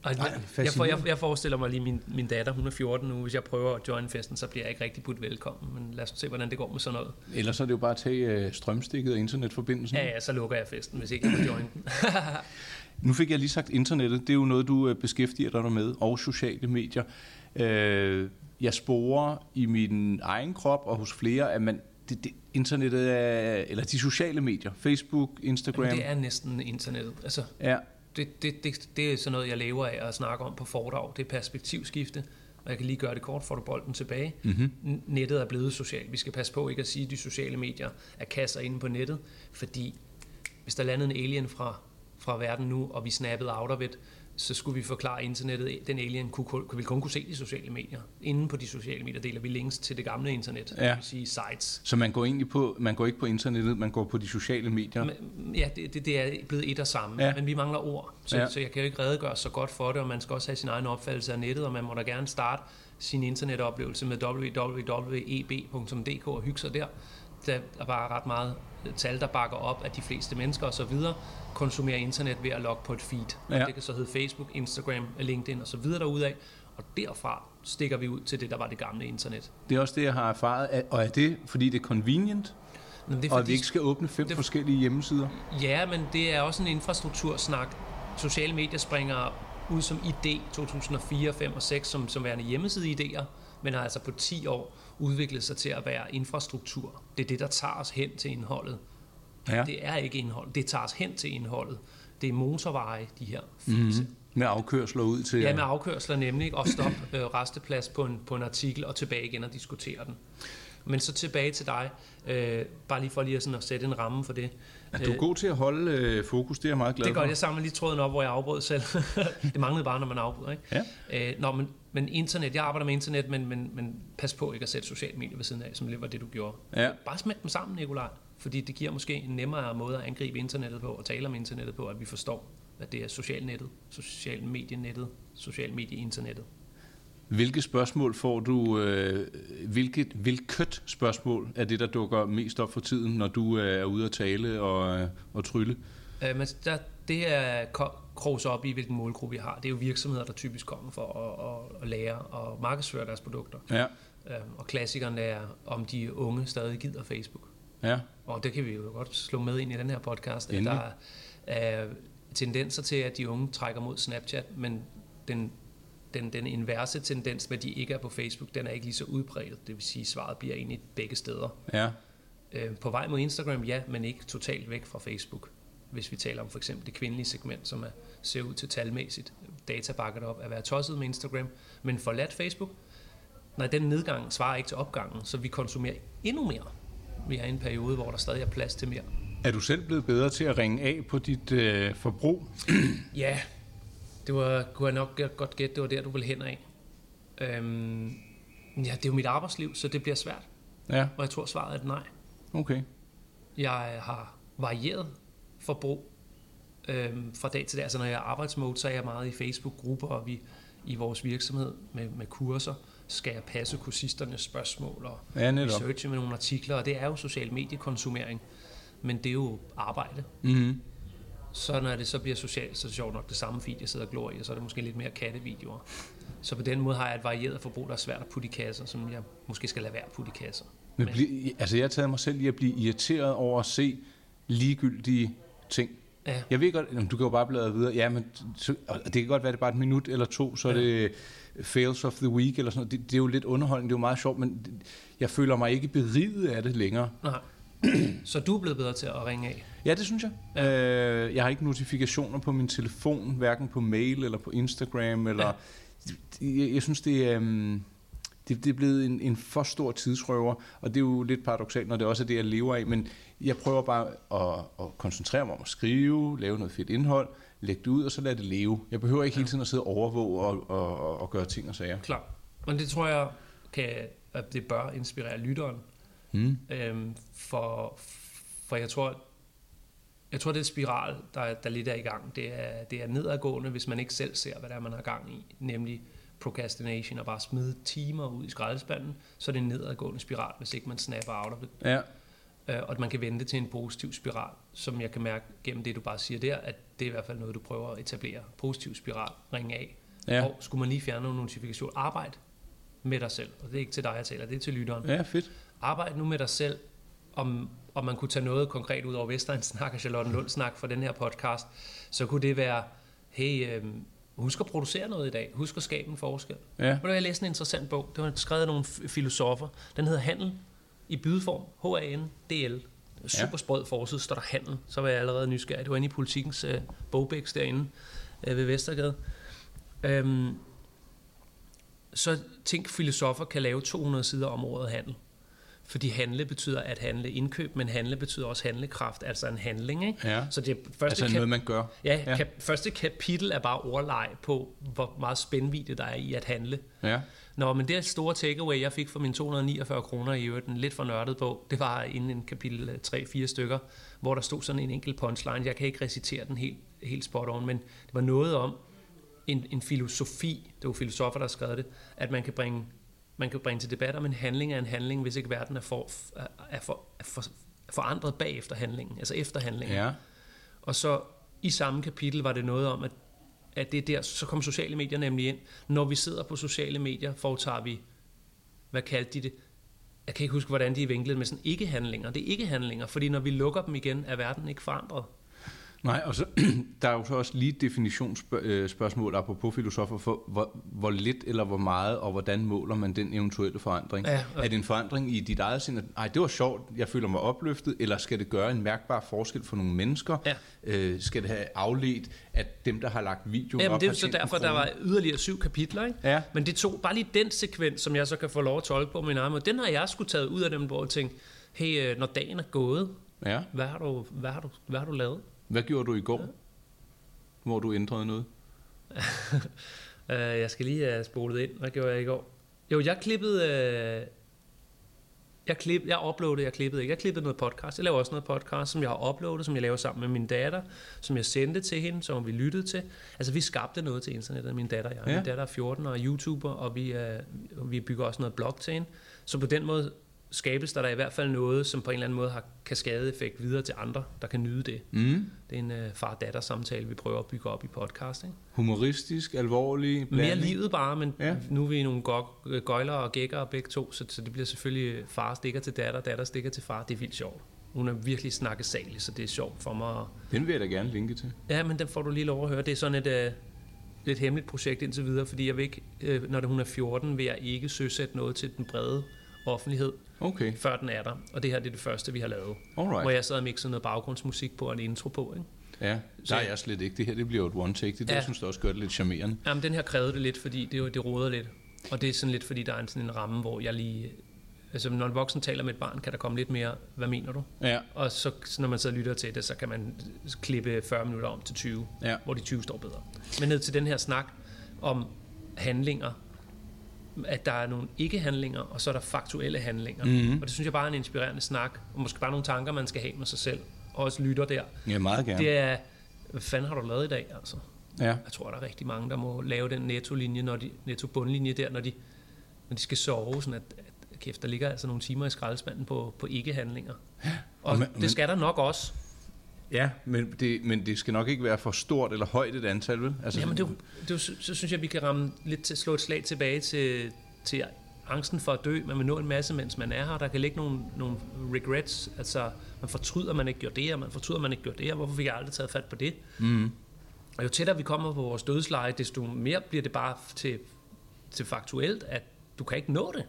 Og Ej, jeg, fascinerende. jeg, jeg forestiller mig lige, min, min datter, hun er 14 nu, hvis jeg prøver at join festen, så bliver jeg ikke rigtig budt velkommen, men lad os se, hvordan det går med sådan noget. ellers så er det jo bare at tage øh, strømstikket og internetforbindelsen. Ja, ja, så lukker jeg festen, hvis ikke jeg må join den. Nu fik jeg lige sagt internettet. Det er jo noget, du øh, beskæftiger dig med, og sociale medier. Øh, jeg sporer i min egen krop og hos flere, at man, det, det, internettet er, eller de sociale medier, Facebook, Instagram, Jamen, det er næsten internettet. Altså, ja, det, det, det, det er sådan noget, jeg lever af at snakke om på foredrag. Det er perspektivskifte, og jeg kan lige gøre det kort, får du bolden tilbage. mm-hmm. Nettet er blevet socialt. Vi skal passe på ikke at sige, at de sociale medier er kasser inde på nettet, fordi hvis der landede en alien fra, fra verden nu, og vi snappede out of it, så skulle vi forklare internettet, den alien kunne, kunne, ville kun kunne se de sociale medier. Inden på de sociale medier deler vi links til det gamle internet, Ja. det vil sige sites. Så man går egentlig på, man går ikke på internettet, man går på de sociale medier. Men, ja, det, det, det er blevet et og samme, ja. Men vi mangler ord, så. Ja. så jeg kan jo ikke redegøre så godt for det, og man skal også have sin egen opfattelse af nettet, og man må da gerne starte sin internetoplevelse med www.eb.dk og hygge sig der. Der er bare ret meget tal, der bakker op, at de fleste mennesker osv. konsumerer internet ved at logge på et feed. Ja. Det kan så hedde Facebook, Instagram, LinkedIn osv. derudaf, og derfra stikker vi ud til det, der var det gamle internet. Det er også det, jeg har erfaret. Er- Og er det, fordi det er convenient, Men det er og at vi ikke skal åbne fem det- forskellige hjemmesider? Ja, men det er også en infrastruktursnak. Sociale medier springer ud som idé 2004, 5 og 6 som, som værende hjemmeside-idéer, men har altså på 10 år udviklet sig til at være infrastruktur. Det er det, der tager os hen til indholdet. Ja. Det er ikke indhold, det tager os hen til indholdet. Det er motorveje, de her Mm-hmm. feeds. Med afkørsler ud til... Ja, med afkørsler nemlig, og stop øh, resteplads på en, på en artikel, og tilbage igen og diskutere den. Men så tilbage til dig, øh, bare lige for lige at, sådan at sætte en ramme for det. Er du god til at holde øh, fokus? Det er jeg meget glad Det er godt, for. jeg samler lige tråden op, hvor jeg afbrød selv. det manglede bare, når man afbryder, ikke? Ja. Øh, nå, men, men internet, jeg arbejder med internet, men, men, men pas på ikke at sætte sociale medier ved siden af, som det var det, du gjorde. Ja. Bare smæk dem sammen, Nikolaj. Fordi det giver måske en nemmere måde at angribe internettet på, og tale om internettet på, at vi forstår, at det er socialnettet, social medienettet, social medieinternettet. Hvilke spørgsmål får du, øh, hvilket, hvilket spørgsmål er det, der dukker mest op for tiden, når du øh, er ude at tale og, øh, og trylle? Øh, men der, det er ko- krogs op i, hvilken målgruppe vi har. Det er jo virksomheder, der typisk kommer for at, at, at lære og markedsføre deres produkter. Ja, Øh, og klassikeren er, om de unge stadig gider Facebook. ja, Og det kan vi jo godt slå med ind i den her podcast, at Endelig. der er tendenser til, at de unge trækker mod Snapchat, men den, den, den inverse tendens med, at de ikke er på Facebook, den er ikke lige så udbredt. Det vil sige, at svaret bliver egentlig begge steder. ja. Øh, på vej mod Instagram, ja, men ikke totalt væk fra Facebook. Hvis vi taler om for eksempel det kvindelige segment, som er, ser ud til talmæssigt, data bakket op, at være tosset med Instagram, men forladt Facebook, nej, den nedgang svarer ikke til opgangen, så vi konsumerer endnu mere. Vi er i en periode, hvor der stadig er plads til mere. Er du selv blevet bedre til at ringe af på dit øh, forbrug? Ja, det var, kunne jeg nok godt gætte, det var der, du ville hen af. Øhm, ja, det er jo mit arbejdsliv, så det bliver svært, Ja, og jeg tror svaret er nej. okay. Jeg har varieret forbrug øhm, fra dag til dag. Altså når jeg er arbejdsmode, så er jeg meget i Facebook-grupper, og vi i vores virksomhed med, med kurser skal jeg passe kursisternes spørgsmål og Ja, netop. researche med nogle artikler, og det er jo social mediekonsumering, men det er jo arbejde. Mm-hmm. Så når det så bliver socialt, så er det sjovt nok det samme feed, jeg sidder og glor i, og så er det måske lidt mere kattevideoer. Så på den måde har jeg et varieret forbrug, der er svært at putte i kasser, som jeg måske skal lade være at putte i kasser. Men Men- bli, altså, jeg har taget mig selv i at blive irriteret over at se ligegyldige ting. Ja, Jeg ved godt, jamen, du kan jo bare bladre videre. Ja, men så, det kan godt være, det er bare et minut eller to, så er Ja. det fails of the week eller sådan noget. Det, det er jo lidt underholdende, det er jo meget sjovt, men jeg føler mig ikke beriget af det længere. nej. Så du er blevet bedre til at ringe af? Ja, det synes jeg. Ja. Øh, jeg har ikke notifikationer på min telefon, hverken på mail eller på Instagram. Eller, ja. jeg, jeg synes, det er, um, det, det er blevet en, en for stor tidsrøver, og det er jo lidt paradoxalt, når det også er det, jeg lever af. Men jeg prøver bare at, at koncentrere mig om at skrive, lave noget fedt indhold, lægge det ud, og så lade det leve. Jeg behøver ikke hele tiden at sidde og overvåge og, og, og, og gøre ting og sager. Klar. Men det tror jeg, kan, at det bør inspirere lytteren. Mm. Øhm, for, for jeg tror, jeg tror, det er et spiral, der, der lidt er i gang. Det er, det er nedadgående, hvis man ikke selv ser, hvad det er, man har gang i. Nemlig procrastination og bare smide timer ud i skraldespanden, så er det en nedadgående spiral, hvis ikke man snapper out of it. Ja. Øh, og at man kan vente til en positiv spiral, som jeg kan mærke gennem det, du bare siger der, at det er i hvert fald noget, du prøver at etablere. Positiv spiral, ring af. Ja. Og skulle man lige fjerne nogle notifikationer, arbejd med dig selv. Og det er ikke til dig, jeg taler, det er til lytteren. Ja, fedt. Arbejd nu med dig selv, om, om man kunne tage noget konkret ud over Vestegn snak og Charlotte Lund snak for den her podcast, så kunne det være, hey, øh, husk at producere noget i dag. Husk at skabe en forskel. Ja. Hvad, jeg læste en interessant bog. Det var skrevet af nogle filosofer. Den hedder Handel i bydeform. H-A-N-D-L. Super sprød forside, står der handel. Så var jeg allerede nysgerrig. Det var inde i politikens øh, bogbæks derinde øh, ved Vestergade. Øhm, så tænk, filosofer kan lave 200 sider om ordet handel. Fordi handle betyder at handle indkøb, men handle betyder også handlekraft, altså en handling. Ikke? Ja. Så det første Altså kap- noget, man gør. ja, Ja. Kap- første kapitel er bare ordleg på, hvor meget spændvidde der er i at handle. Ja. Nå, men det store takeaway, jeg fik for mine 249 kroner i øvrigt, lidt for nørdet bog, det var inden en kapitel 3-4 stykker, hvor der stod sådan en enkelt punchline. Jeg kan ikke recitere den helt, helt spot on, men det var noget om en, en filosofi, det var filosofer, der har skrevet det, at man kan bringe man kan bringe til debat om en handling er en handling, hvis ikke verden er, for, er, for, er for, er forandret bagefter handlingen, altså efter handlingen. Ja. Og så i samme kapitel var det noget om, at, at det er der, så kom sociale medier nemlig ind. Når vi sidder på sociale medier, foretager vi, hvad kaldte de det? Jeg kan ikke huske, hvordan de er vinklet med sådan ikke-handlinger. Det er ikke-handlinger, fordi når vi lukker dem igen, er verden ikke forandret. Nej, og så, der er jo så også lige definitionsspørgsmål, apropos filosofer, for hvor, hvor lidt eller hvor meget, og hvordan måler man den eventuelle forandring? Ja, og- Er det en forandring i dit eget sind, at ej, det var sjovt, jeg føler mig opløftet, eller skal det gøre en mærkbar forskel for nogle mennesker? Ja. Øh, skal det have afledt, at dem, der har lagt videoen Jamen, op, det er så derfor, der var yderligere syv kapitler. Ikke? Ja. Men det tog bare lige den sekvens, som jeg så kan få lov at tolke på min egen måde. Den har jeg skulle taget ud af dem, hvor jeg tænkte, hey, øh, når dagen er gået, Ja. hvad har du, hvad har du, hvad har du lavet? Hvad gjorde du i går, hvor du ændrede noget? Uh, jeg skal lige have spolet ind. Hvad gjorde jeg i går? Jo, jeg klippede... Uh, jeg, klip, jeg uploadede, jeg klippede ikke. Jeg klippede noget podcast. Jeg laver også noget podcast, som jeg har uploadet, som jeg laver sammen med min datter, som jeg sendte til hende, som vi lyttede til. Altså, vi skabte noget til internettet, min datter og jeg. Ja. Ja. Min datter er 14 og er YouTuber, og vi, uh, vi bygger også noget blog til hende. Så på den måde skabes der, der i hvert fald noget, som på en eller anden måde har kaskadeeffekt videre til andre, der kan nyde det. Mm. Det er en uh, far-datter samtale, vi prøver at bygge op i podcast. Ikke? Humoristisk, alvorlig, Mere blanding? livet bare, men Ja. nu er vi nogle gø- gøjler og gækker begge to, så, så det bliver selvfølgelig far stikker til datter, datter stikker til far. Det er vildt sjovt. Hun er virkelig snakkesalig, så det er sjovt for mig. at- Den vil jeg da gerne linke til. Ja, men den får du lige lov at høre. Det er sådan et øh, lidt hemmeligt projekt indtil videre, fordi jeg vil ikke, øh, når det, hun er 14, vil jeg ikke søsætte noget til den brede offentlighed, Okay, før den er der. Og det her det er det første, vi har lavet. alright. Hvor jeg sad og mixede noget baggrundsmusik på og en intro på. Ikke? Ja, der er jeg slet ikke. Det her det bliver jo et one take. Det det, Ja. jeg synes, det også gør det lidt charmerende. Jamen, den her krævede det lidt, fordi det, det roder lidt. Og det er sådan lidt, fordi der er en, sådan en ramme, hvor jeg lige... Altså, når en voksen taler med et barn, kan der komme lidt mere, hvad mener du? Ja, Og så, så når man så lytter til det, så kan man klippe 40 minutter om til 20, ja. hvor de 20 står bedre. Men ned til den her snak om handlinger, at der er nogle ikke-handlinger, og så er der faktuelle handlinger. Mhm. Og det synes jeg bare er en inspirerende snak, og måske bare nogle tanker, man skal have med sig selv, og også lytter der. Ja, meget gerne. Det er, hvad fanden har du lavet i dag, altså? Ja. Jeg tror, der er rigtig mange, der må lave den netto-linje, når de, netto-bundlinje der, når de, når de skal sove, sådan at, at kæft, der ligger altså nogle timer i skraldespanden på, på ikke-handlinger. Og men- det skal der nok også. Ja, men det, men det skal nok ikke være for stort eller højt et antal, vel? Altså, Jamen, det, det, så synes jeg, vi kan ramme lidt til, slå et slag tilbage til, til angsten for at dø. Man vil nå en masse, mens man er her. Der kan ligge nogle, nogle regrets. Altså, man fortryder, at man ikke gjorde det her. Man fortryder, man ikke gjorde det her. Hvorfor fik jeg aldrig taget fat på det? Mm. Og jo tættere vi kommer på vores dødsleje, desto mere bliver det bare til, til faktuelt, at du kan ikke nå det.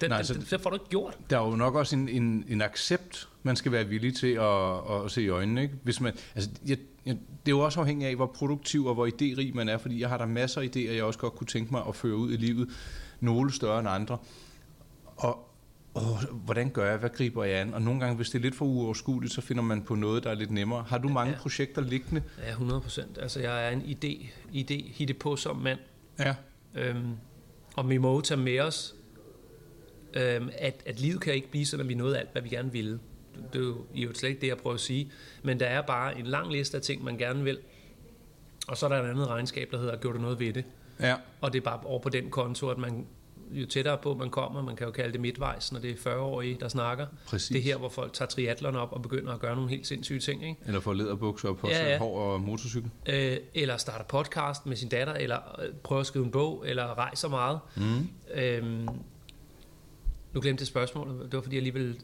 Den, Nej, Nej, så- den, det får du ikke gjort. Der er jo nok også en, en, en accept, man skal være villig til at, at, se i øjnene. Ikke? Hvis man, altså, jeg, jeg, det er jo også afhængigt af, hvor produktiv og hvor idérig man er, fordi jeg har der masser af idéer, jeg også godt kunne tænke mig at føre ud i livet. Nogle større end andre. Og åh, hvordan gør jeg? Hvad griber jeg an? Og nogle gange, hvis det er lidt for uoverskueligt, så finder man på noget, der er lidt nemmere. Har du mange Ja. projekter liggende? Ja, 100 procent. Altså, jeg er en idé, idé hitte på som mand. Ja. Øhm, og vi må tage med os, øhm, at, at livet kan ikke blive sådan, at vi nåede alt, hvad vi gerne ville. det er jo, jo slet ikke det, jeg prøver at sige. Men der er bare en lang liste af ting, man gerne vil. Og så er der et andet regnskab, der hedder, gjorde du noget ved det? Ja. Og det er bare over på den konto, at man jo tættere på man kommer, man kan jo kalde det midtvejs, når det er 40-årige, der snakker. Præcis. Det er her, hvor folk tager triatlerne op og begynder at gøre nogle helt sindssyge ting. Ikke? Eller får læderbukser og Ja, ja, ja. ja. hår og motorcykel. Øh, eller starter podcast med sin datter, eller øh, prøver at skrive en bog, eller rejser meget. Mm. Øhm, nu glemte jeg spørgsmålet. Det var fordi, jeg lige ville...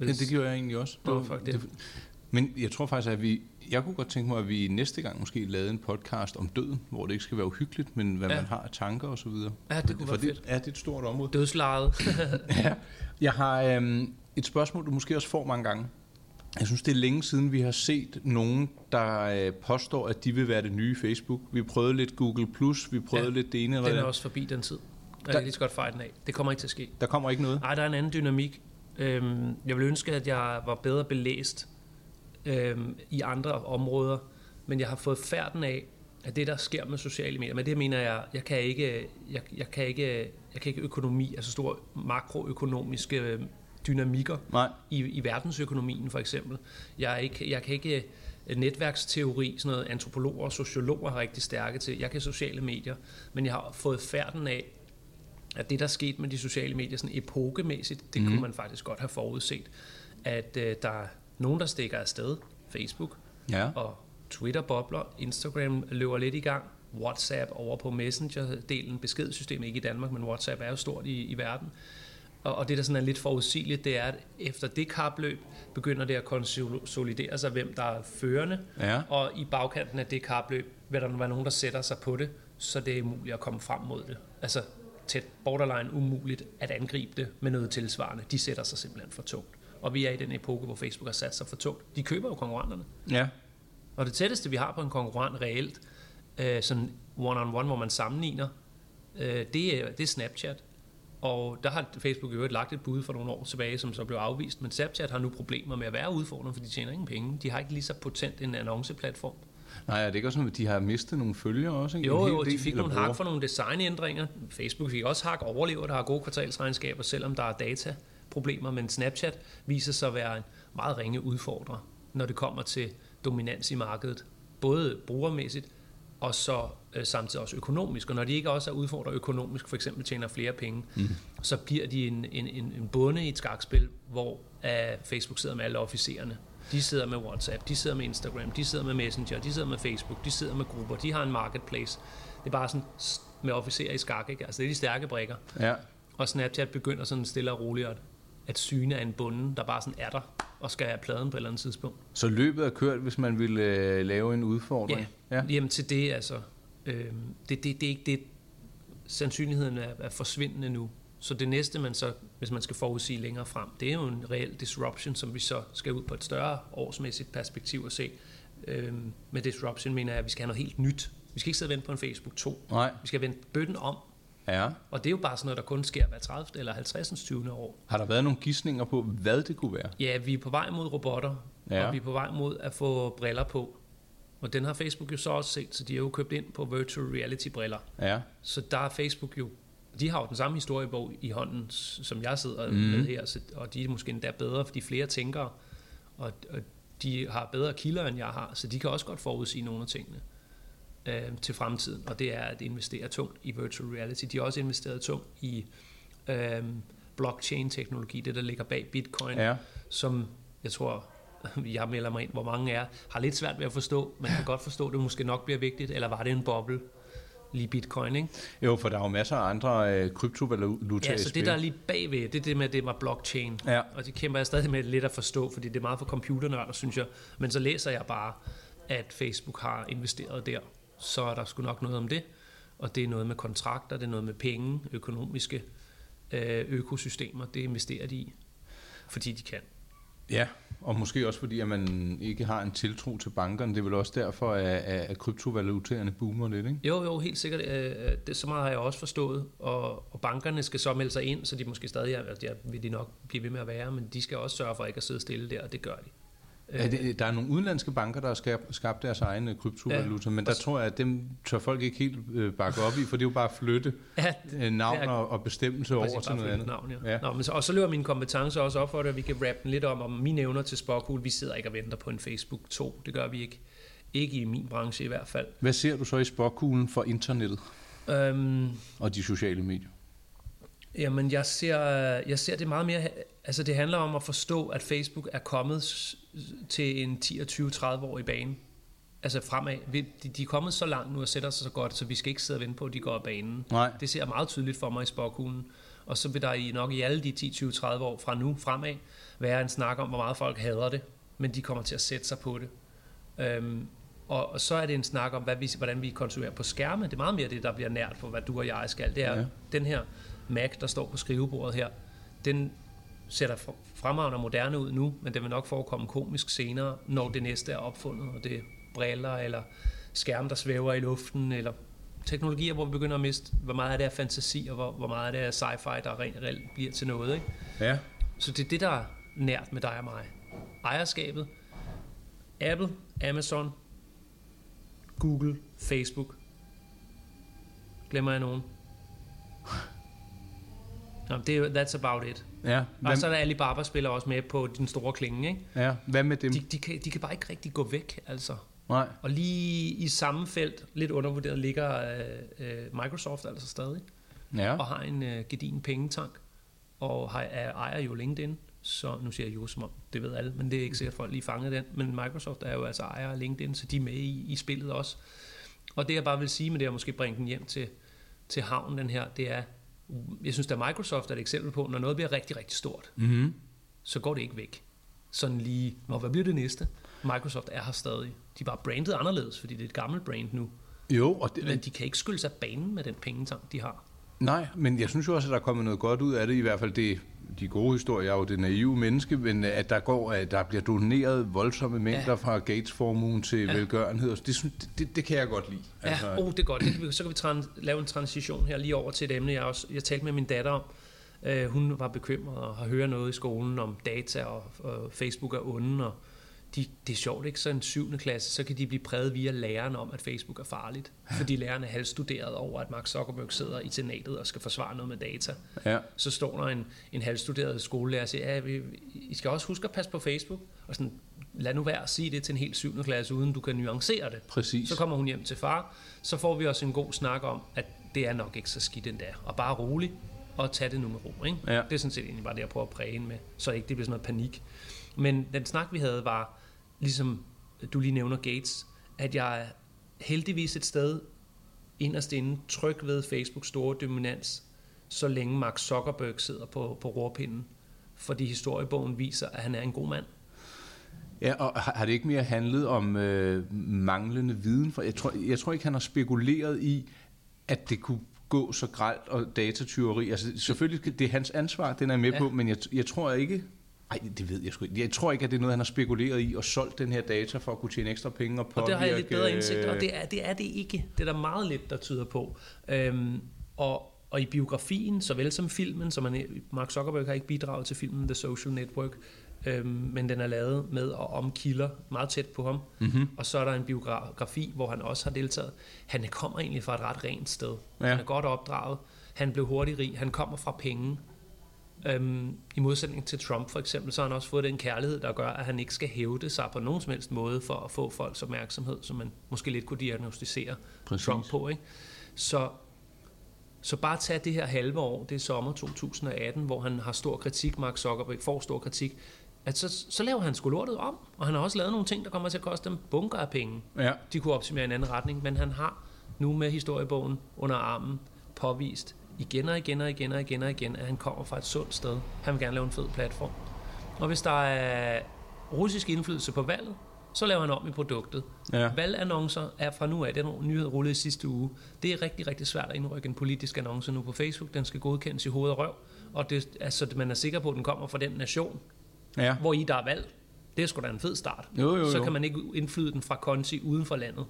Ja, det gjorde jeg egentlig også. Nå, fuck det. Men jeg tror faktisk, at vi... Jeg kunne godt tænke mig, at vi næste gang måske lavede en podcast om døden, hvor det ikke skal være uhyggeligt, men hvad Ja. man har af tanker og så videre. Ja, det kunne For være det, fedt. Ja, det er et stort område. Dødslejet. Ja. Jeg har øhm, et spørgsmål, du måske også får mange gange. Jeg synes, det er længe siden, vi har set nogen, der øh, påstår, at de vil være det nye Facebook. Vi prøvede lidt Google+, vi prøvede Ja, lidt det ene eller Den det er også forbi den tid. Jeg Der- kan lige så godt fejre den af. Det kommer ikke til at ske. Der kommer ikke noget. Nej, der er en anden dynamik. Øhm, jeg vil ønske, at jeg var bedre belæst øhm, i andre områder, men jeg har fået færden af, at det, der sker med sociale medier, men det mener jeg, jeg kan ikke, jeg, jeg kan ikke, jeg kan ikke økonomi, altså store makroøkonomiske øh, dynamikker Nej. i, i verdensøkonomien for eksempel. Jeg, er ikke, jeg kan ikke øh, netværksteori, sådan noget antropologer og sociologer har rigtig stærke til. Jeg kan sociale medier, men jeg har fået færden af, at det, der er sket med de sociale medier sådan epokemæssigt, det mm. kunne man faktisk godt have forudset. At øh, der er nogen, der stikker afsted, Facebook, Ja. og Twitter bobler, Instagram løber lidt i gang, WhatsApp over på Messenger-delen, beskedsystemet ikke i Danmark, men WhatsApp er jo stort i, i verden. Og, og det, der sådan er lidt forudsigeligt, det er, at efter det kapløb begynder det at konsolidere sig, hvem der er førende, Ja. og i bagkanten af det kapløb vil der være nogen, der sætter sig på det, så det er umuligt at komme frem mod det. Altså tæt borderline umuligt at angribe det med noget tilsvarende. De sætter sig simpelthen for tungt. Og vi er i den epoke, hvor Facebook har sat sig for tungt. De køber jo konkurrenterne. Ja. Og det tætteste, vi har på en konkurrent reelt, øh, sådan one-on-one, hvor man sammenligner, øh, det, er, det er Snapchat. Og der har Facebook i øvrigt lagt et bud for nogle år tilbage, som så blev afvist. Men Snapchat har nu problemer med at være udfordrende, for de tjener ingen penge. De har ikke lige så potent en annonceplatform. Nej, er det ikke også sådan, at de har mistet nogle følgere også? Ikke? Jo, jo, de fik nogle hak for nogle designændringer. Facebook fik også hak, overlever, der har gode kvartalsregnskaber, selvom der er dataproblemer. Men Snapchat viser sig at være en meget ringe udfordrer, når det kommer til dominans i markedet. Både brugermæssigt, og så øh, samtidig også økonomisk. Og når de ikke også er udfordret økonomisk, for eksempel tjener flere penge, mm. så bliver de en, en, en, en bunde i et skakspil, hvor uh, Facebook sidder med alle officererne. De sidder med WhatsApp, de sidder med Instagram, de sidder med Messenger, de sidder med Facebook, de sidder med grupper, de har en marketplace. Det er bare sådan med officerer i skak, ikke? Altså det er de stærke brækker. Ja. Og Snapchat begynder sådan stille og roligt at, syne af en bunde, der bare sådan er der, og skal have pladen på et eller andet tidspunkt. Så løbet er kørt, hvis man vil øh, lave en udfordring? Ja. Jamen til det, altså, øh, det, det, det er ikke det, sandsynligheden er, er forsvindende nu. Så det næste, man så, hvis man skal forudsige længere frem, det er jo en reel disruption, som vi så skal ud på et større årsmæssigt perspektiv og se. Øh, med disruption mener jeg, at vi skal have noget helt nyt. Vi skal ikke sidde og vente på en Facebook 2. Nej. Vi skal vende bøtten om. Ja. Og det er jo bare sådan noget, der kun sker hver 30. eller 50. 20. år. Har der været nogle gissninger på, hvad det kunne være? Ja, vi er på vej mod robotter. Ja. og vi er på vej mod at få briller på. Og den har Facebook jo så også set, så de har jo købt ind på virtual reality briller. Ja. Så der er Facebook jo, de har jo den samme historiebog i hånden, som jeg sidder mm. med her, så, og de er måske endda bedre, fordi flere tænkere, og, og de har bedre kilder, end jeg har, så de kan også godt forudsige nogle af tingene øh, til fremtiden, og det er at investere tungt i virtual reality. De har også investeret tungt i øh, blockchain-teknologi, det der ligger bag bitcoin, Ja. som jeg tror, jeg melder mig ind, hvor mange er, har lidt svært ved at forstå. Man kan godt forstå, at det måske nok bliver vigtigt, eller var det en boble? Lige bitcoin, ikke? Jo, for der er jo masser af andre øh, kryptovalutaer Ja, så det der er lige bagved, det er det med, at det var blockchain. Ja. Og det kæmper jeg stadig med lidt at forstå, fordi det er meget for computernørder, synes jeg. Men så læser jeg bare, at Facebook har investeret der. Så er der sgu nok noget om det. Og det er noget med kontrakter, det er noget med penge, økonomiske øh, økosystemer. Det investerer de i, fordi de kan. Ja, og måske også fordi, at man ikke har en tiltro til bankerne. Det er vel også derfor, at, at kryptovalutaerne boomer lidt, ikke? Jo, jo, helt sikkert. Øh, øh, det, så meget har jeg også forstået. Og, og bankerne skal så melde sig ind, så de måske stadig er, altså, ja, vil de nok blive ved med at være, men de skal også sørge for ikke at sidde stille der, og det gør de. Ja, det, der er nogle udenlandske banker, der har skabt, skabt deres egen kryptovaluta, ja. men der tror jeg, at dem tør folk ikke helt øh, bakke op i, for det er jo bare at flytte ja, øh, navn er, og, og bestemmelse over til noget andet. Navn, ja. Ja. Nå, men så, og så løber mine kompetencer også op for det, at vi kan rappe den lidt om, om mine evner til Spockhull. Vi sidder ikke og venter på en Facebook 2, det gør vi ikke. Ikke i min branche i hvert fald. Hvad ser du så i Spockhulen for internettet? Øhm, og de sociale medier? Jamen, jeg ser, jeg ser det meget mere... Altså, det handler om at forstå, at Facebook er kommet til en 10 20, 30 år i banen. Altså fremad. De, de er kommet så langt nu og sætter sig så godt, så vi skal ikke sidde og vente på, at de går af banen. Nej. Det ser meget tydeligt for mig i spokhulen. Og så vil der i nok i alle de 10, 20, 30 år fra nu fremad være en snak om, hvor meget folk hader det. Men de kommer til at sætte sig på det. Øhm, og, og så er det en snak om, hvad vi, hvordan vi konsumerer på skærme. Det er meget mere det, der bliver nært på, hvad du og jeg skal. Det er ja. den her Mac, der står på skrivebordet her, den ser fremragende og moderne ud nu, men det vil nok forekomme komisk senere, når det næste er opfundet, og det er briller eller skærm, der svæver i luften, eller teknologier, hvor vi begynder at miste, hvor meget af det er fantasi, og hvor, hvor meget af det er sci-fi, der rent reelt bliver til noget. Ikke? Ja. Så det er det, der er nært med dig og mig. Ejerskabet, Apple, Amazon, Google, Facebook. Glemmer jeg nogen? Nå, det er, that's about it. Ja. Og så er der Alibaba spiller også med på den store klinge, ikke? Ja, hvad med dem? De, de, kan, de kan bare ikke rigtig gå væk, altså. Nej. Og lige i samme felt, lidt undervurderet, ligger øh, øh, Microsoft altså stadig. Ja. Og har en øh, gedin pengetank. Og har, er, ejer jo LinkedIn. Så nu siger jeg jo som om, det ved alle, men det er ikke sikkert, at folk lige fanger den. Men Microsoft er jo altså ejer af LinkedIn, så de er med i, i spillet også. Og det jeg bare vil sige med det, at måske bringe den hjem til, til havnen, den her, det er, jeg synes, at Microsoft er et eksempel på, når noget bliver rigtig, rigtig stort, mm-hmm. så går det ikke væk. Sådan lige, Nå, hvad bliver det næste? Microsoft er her stadig. De er bare brandet anderledes, fordi det er et gammelt brand nu. Jo, og det, men de kan ikke skylde sig banen med den pengetank, de har. Nej, men jeg synes jo også, at der er kommet noget godt ud af det, i hvert fald det, de gode historier er jo det naive menneske, men at der går, at der bliver doneret voldsomme mængder ja. fra Gates-formuen til ja. velgørenhed, det, det, det kan jeg godt lide. Ja, altså, oh, det er godt. Det kan vi, så kan vi tran, lave en transition her lige over til et emne, jeg, også, jeg talte med min datter om. Uh, hun var bekymret og har hørt noget i skolen om data og, og Facebook er onde, og de, det er sjovt, ikke? Så en syvende klasse, så kan de blive præget via læreren om, at Facebook er farligt. Fordi lærerne er halvstuderet over, at Mark Zuckerberg sidder i senatet og skal forsvare noget med data. Ja. Så står der en, en halvstuderet skolelærer og siger, ja, vi, I skal også huske at passe på Facebook. Og sådan, lad nu være at sige det til en helt syvende klasse, uden du kan nuancere det. Præcis. Så kommer hun hjem til far, så får vi også en god snak om, at det er nok ikke så skidt endda. Og bare rolig, og tage det nu med ro. Ikke? Ja. Det er sådan set egentlig bare det, jeg prøver at præge med, så ikke det bliver sådan noget panik. Men den snak, vi havde, var, ligesom du lige nævner Gates, at jeg er heldigvis et sted inderst inde tryg ved Facebooks store dominans, så længe Mark Zuckerberg sidder på, på rorpinden. Fordi historiebogen viser, at han er en god mand. Ja, og har det ikke mere handlet om øh, manglende viden? For jeg tror, jeg tror ikke, han har spekuleret i, at det kunne gå så gralt og datatyveri. Altså, selvfølgelig, det er hans ansvar, den er med ja. på, men jeg, jeg tror ikke, Nej, det ved jeg sgu ikke. Jeg tror ikke, at det er noget, han har spekuleret i og solgt den her data for at kunne tjene ekstra penge og påvirke... Og det har jeg lidt bedre indsigt, og det er, det er det ikke. Det er der meget lidt, der tyder på. Øhm, og, og i biografien, såvel som filmen, som man, Mark Zuckerberg har ikke bidraget til filmen The Social Network, øhm, men den er lavet med og om kilder meget tæt på ham. Mm-hmm. Og så er der en biografi, hvor han også har deltaget. Han kommer egentlig fra et ret rent sted. Ja. Han er godt opdraget. Han blev hurtigt rig. Han kommer fra penge. Øhm, I modsætning til Trump for eksempel, så har han også fået den kærlighed, der gør, at han ikke skal hævde sig på nogen som helst måde for at få folks opmærksomhed, som man måske lidt kunne diagnostisere Præcis. Trump på. Ikke? Så, så bare tag det her halve år, det er sommer 2018, hvor han har stor kritik, Mark Zuckerberg får stor kritik, at så, så laver han sgu lortet om, og han har også lavet nogle ting, der kommer til at koste dem bunker af penge. Ja. De kunne optimere en anden retning, men han har nu med historiebogen under armen påvist, igen og igen og igen og igen og igen, at han kommer fra et sundt sted. Han vil gerne lave en fed platform. Og hvis der er russisk indflydelse på valget, så laver han om i produktet. Ja. Valgannoncer er fra nu af, den nyhed rullede i sidste uge. Det er rigtig, rigtig svært at indrykke en politisk annonce nu på Facebook. Den skal godkendes i hoved og røv. Og det, altså, man er sikker på, at den kommer fra den nation, ja. hvor i der er valg. Det er sgu da en fed start. Jo, jo, jo. Så kan man ikke indflyde den fra konti uden for landet.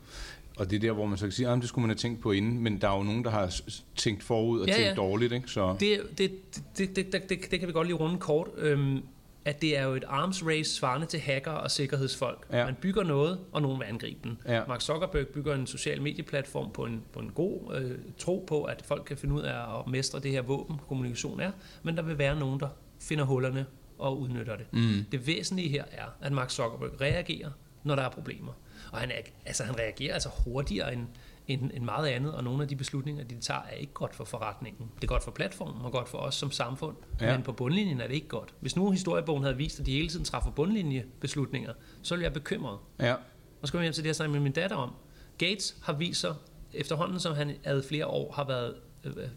Og det er der, hvor man så kan sige, at det skulle man have tænkt på inden, men der er jo nogen, der har tænkt forud og ja, tænkt ja. dårligt. Ikke? Så. Det, det, det, det, det, det, det kan vi godt lige runde kort. Øhm, at det er jo et arms race svarende til hacker og sikkerhedsfolk. Ja. Man bygger noget, og nogen vil angribe den. Ja. Mark Zuckerberg bygger en social medieplatform på en, på en god øh, tro på, at folk kan finde ud af at mestre det her våben, kommunikation er, men der vil være nogen, der finder hullerne og udnytter det. Mm. Det væsentlige her er, at Mark Zuckerberg reagerer, når der er problemer. Og han, er, altså, han reagerer altså hurtigere end, end, end meget andet, og nogle af de beslutninger, de tager, er ikke godt for forretningen. Det er godt for platformen og godt for os som samfund, Ja. men på bundlinjen er det ikke godt. Hvis nu historiebogen havde vist, at de hele tiden træffer bundlinjebeslutninger, så ville jeg være bekymret. Ja. Og så kommer jeg hjem til det, jeg snakkede med min datter om. Gates har vist sig, efterhånden som han ad flere år har været øh, øh,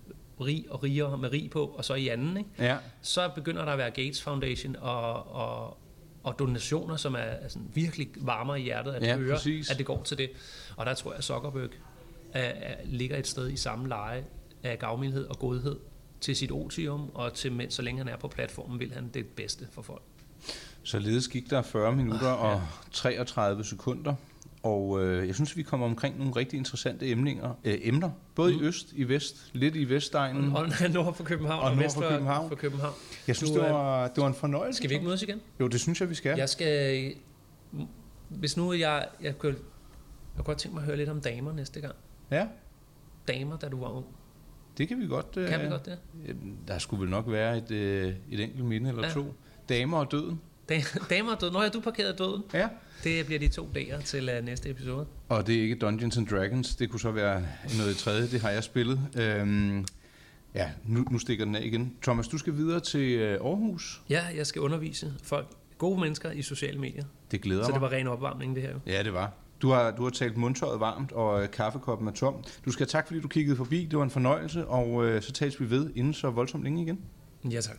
rig og rigere med rig på, og så i anden, ikke? Ja. så begynder der at være Gates Foundation og, og, og donationer, som er, er sådan virkelig varmer i hjertet at Ja, høre, præcis. at det går til det. Og der tror jeg, at Zuckerberg er, er, ligger et sted i samme leje af gavmildhed og godhed til sit otium, og til, mens- så længe han er på platformen, vil han det bedste for folk. Således gik der 40 minutter og 33 sekunder, og øh, jeg synes, vi kommer omkring nogle rigtig interessante emninger, øh, emner, både Mm. i øst, i vest, lidt i Vestegnen. Og nord for København Og og, nord vest for København. For København. Jeg synes, Du, det øh, var, det var en fornøjelse. Skal vi ikke mødes igen? Jo, det synes jeg, vi skal. Jeg skal... Hvis nu jeg... Jeg kunne, jeg kunne godt tænke mig at høre lidt om damer næste gang. Ja, Damer, da du var ung. det kan vi godt. øh, Kan vi godt det? øh, Der skulle vel nok være et, øh, et enkelt minde eller Ja. to. Damer og døden. Da- Damer er død. Nå ja, du parkerede døden. Ja. Det bliver de to D'er til uh, næste episode. Og det er ikke Dungeons and Dragons. Det kunne så være noget tredje. Det har jeg spillet. Øhm, ja, nu, nu stikker den af igen. Thomas, du skal videre til øh, Aarhus. Ja, jeg skal undervise folk, gode mennesker i sociale medier. Det glæder Så mig. det var ren opvarmning, det her jo. Ja, det var. Du har, du har talt mundtøjet varmt, og øh, kaffekoppen er tom. Du skal have tak, fordi du kiggede forbi. Det var en fornøjelse, og øh, så tales vi ved inden så voldsomt længe igen. Ja, tak.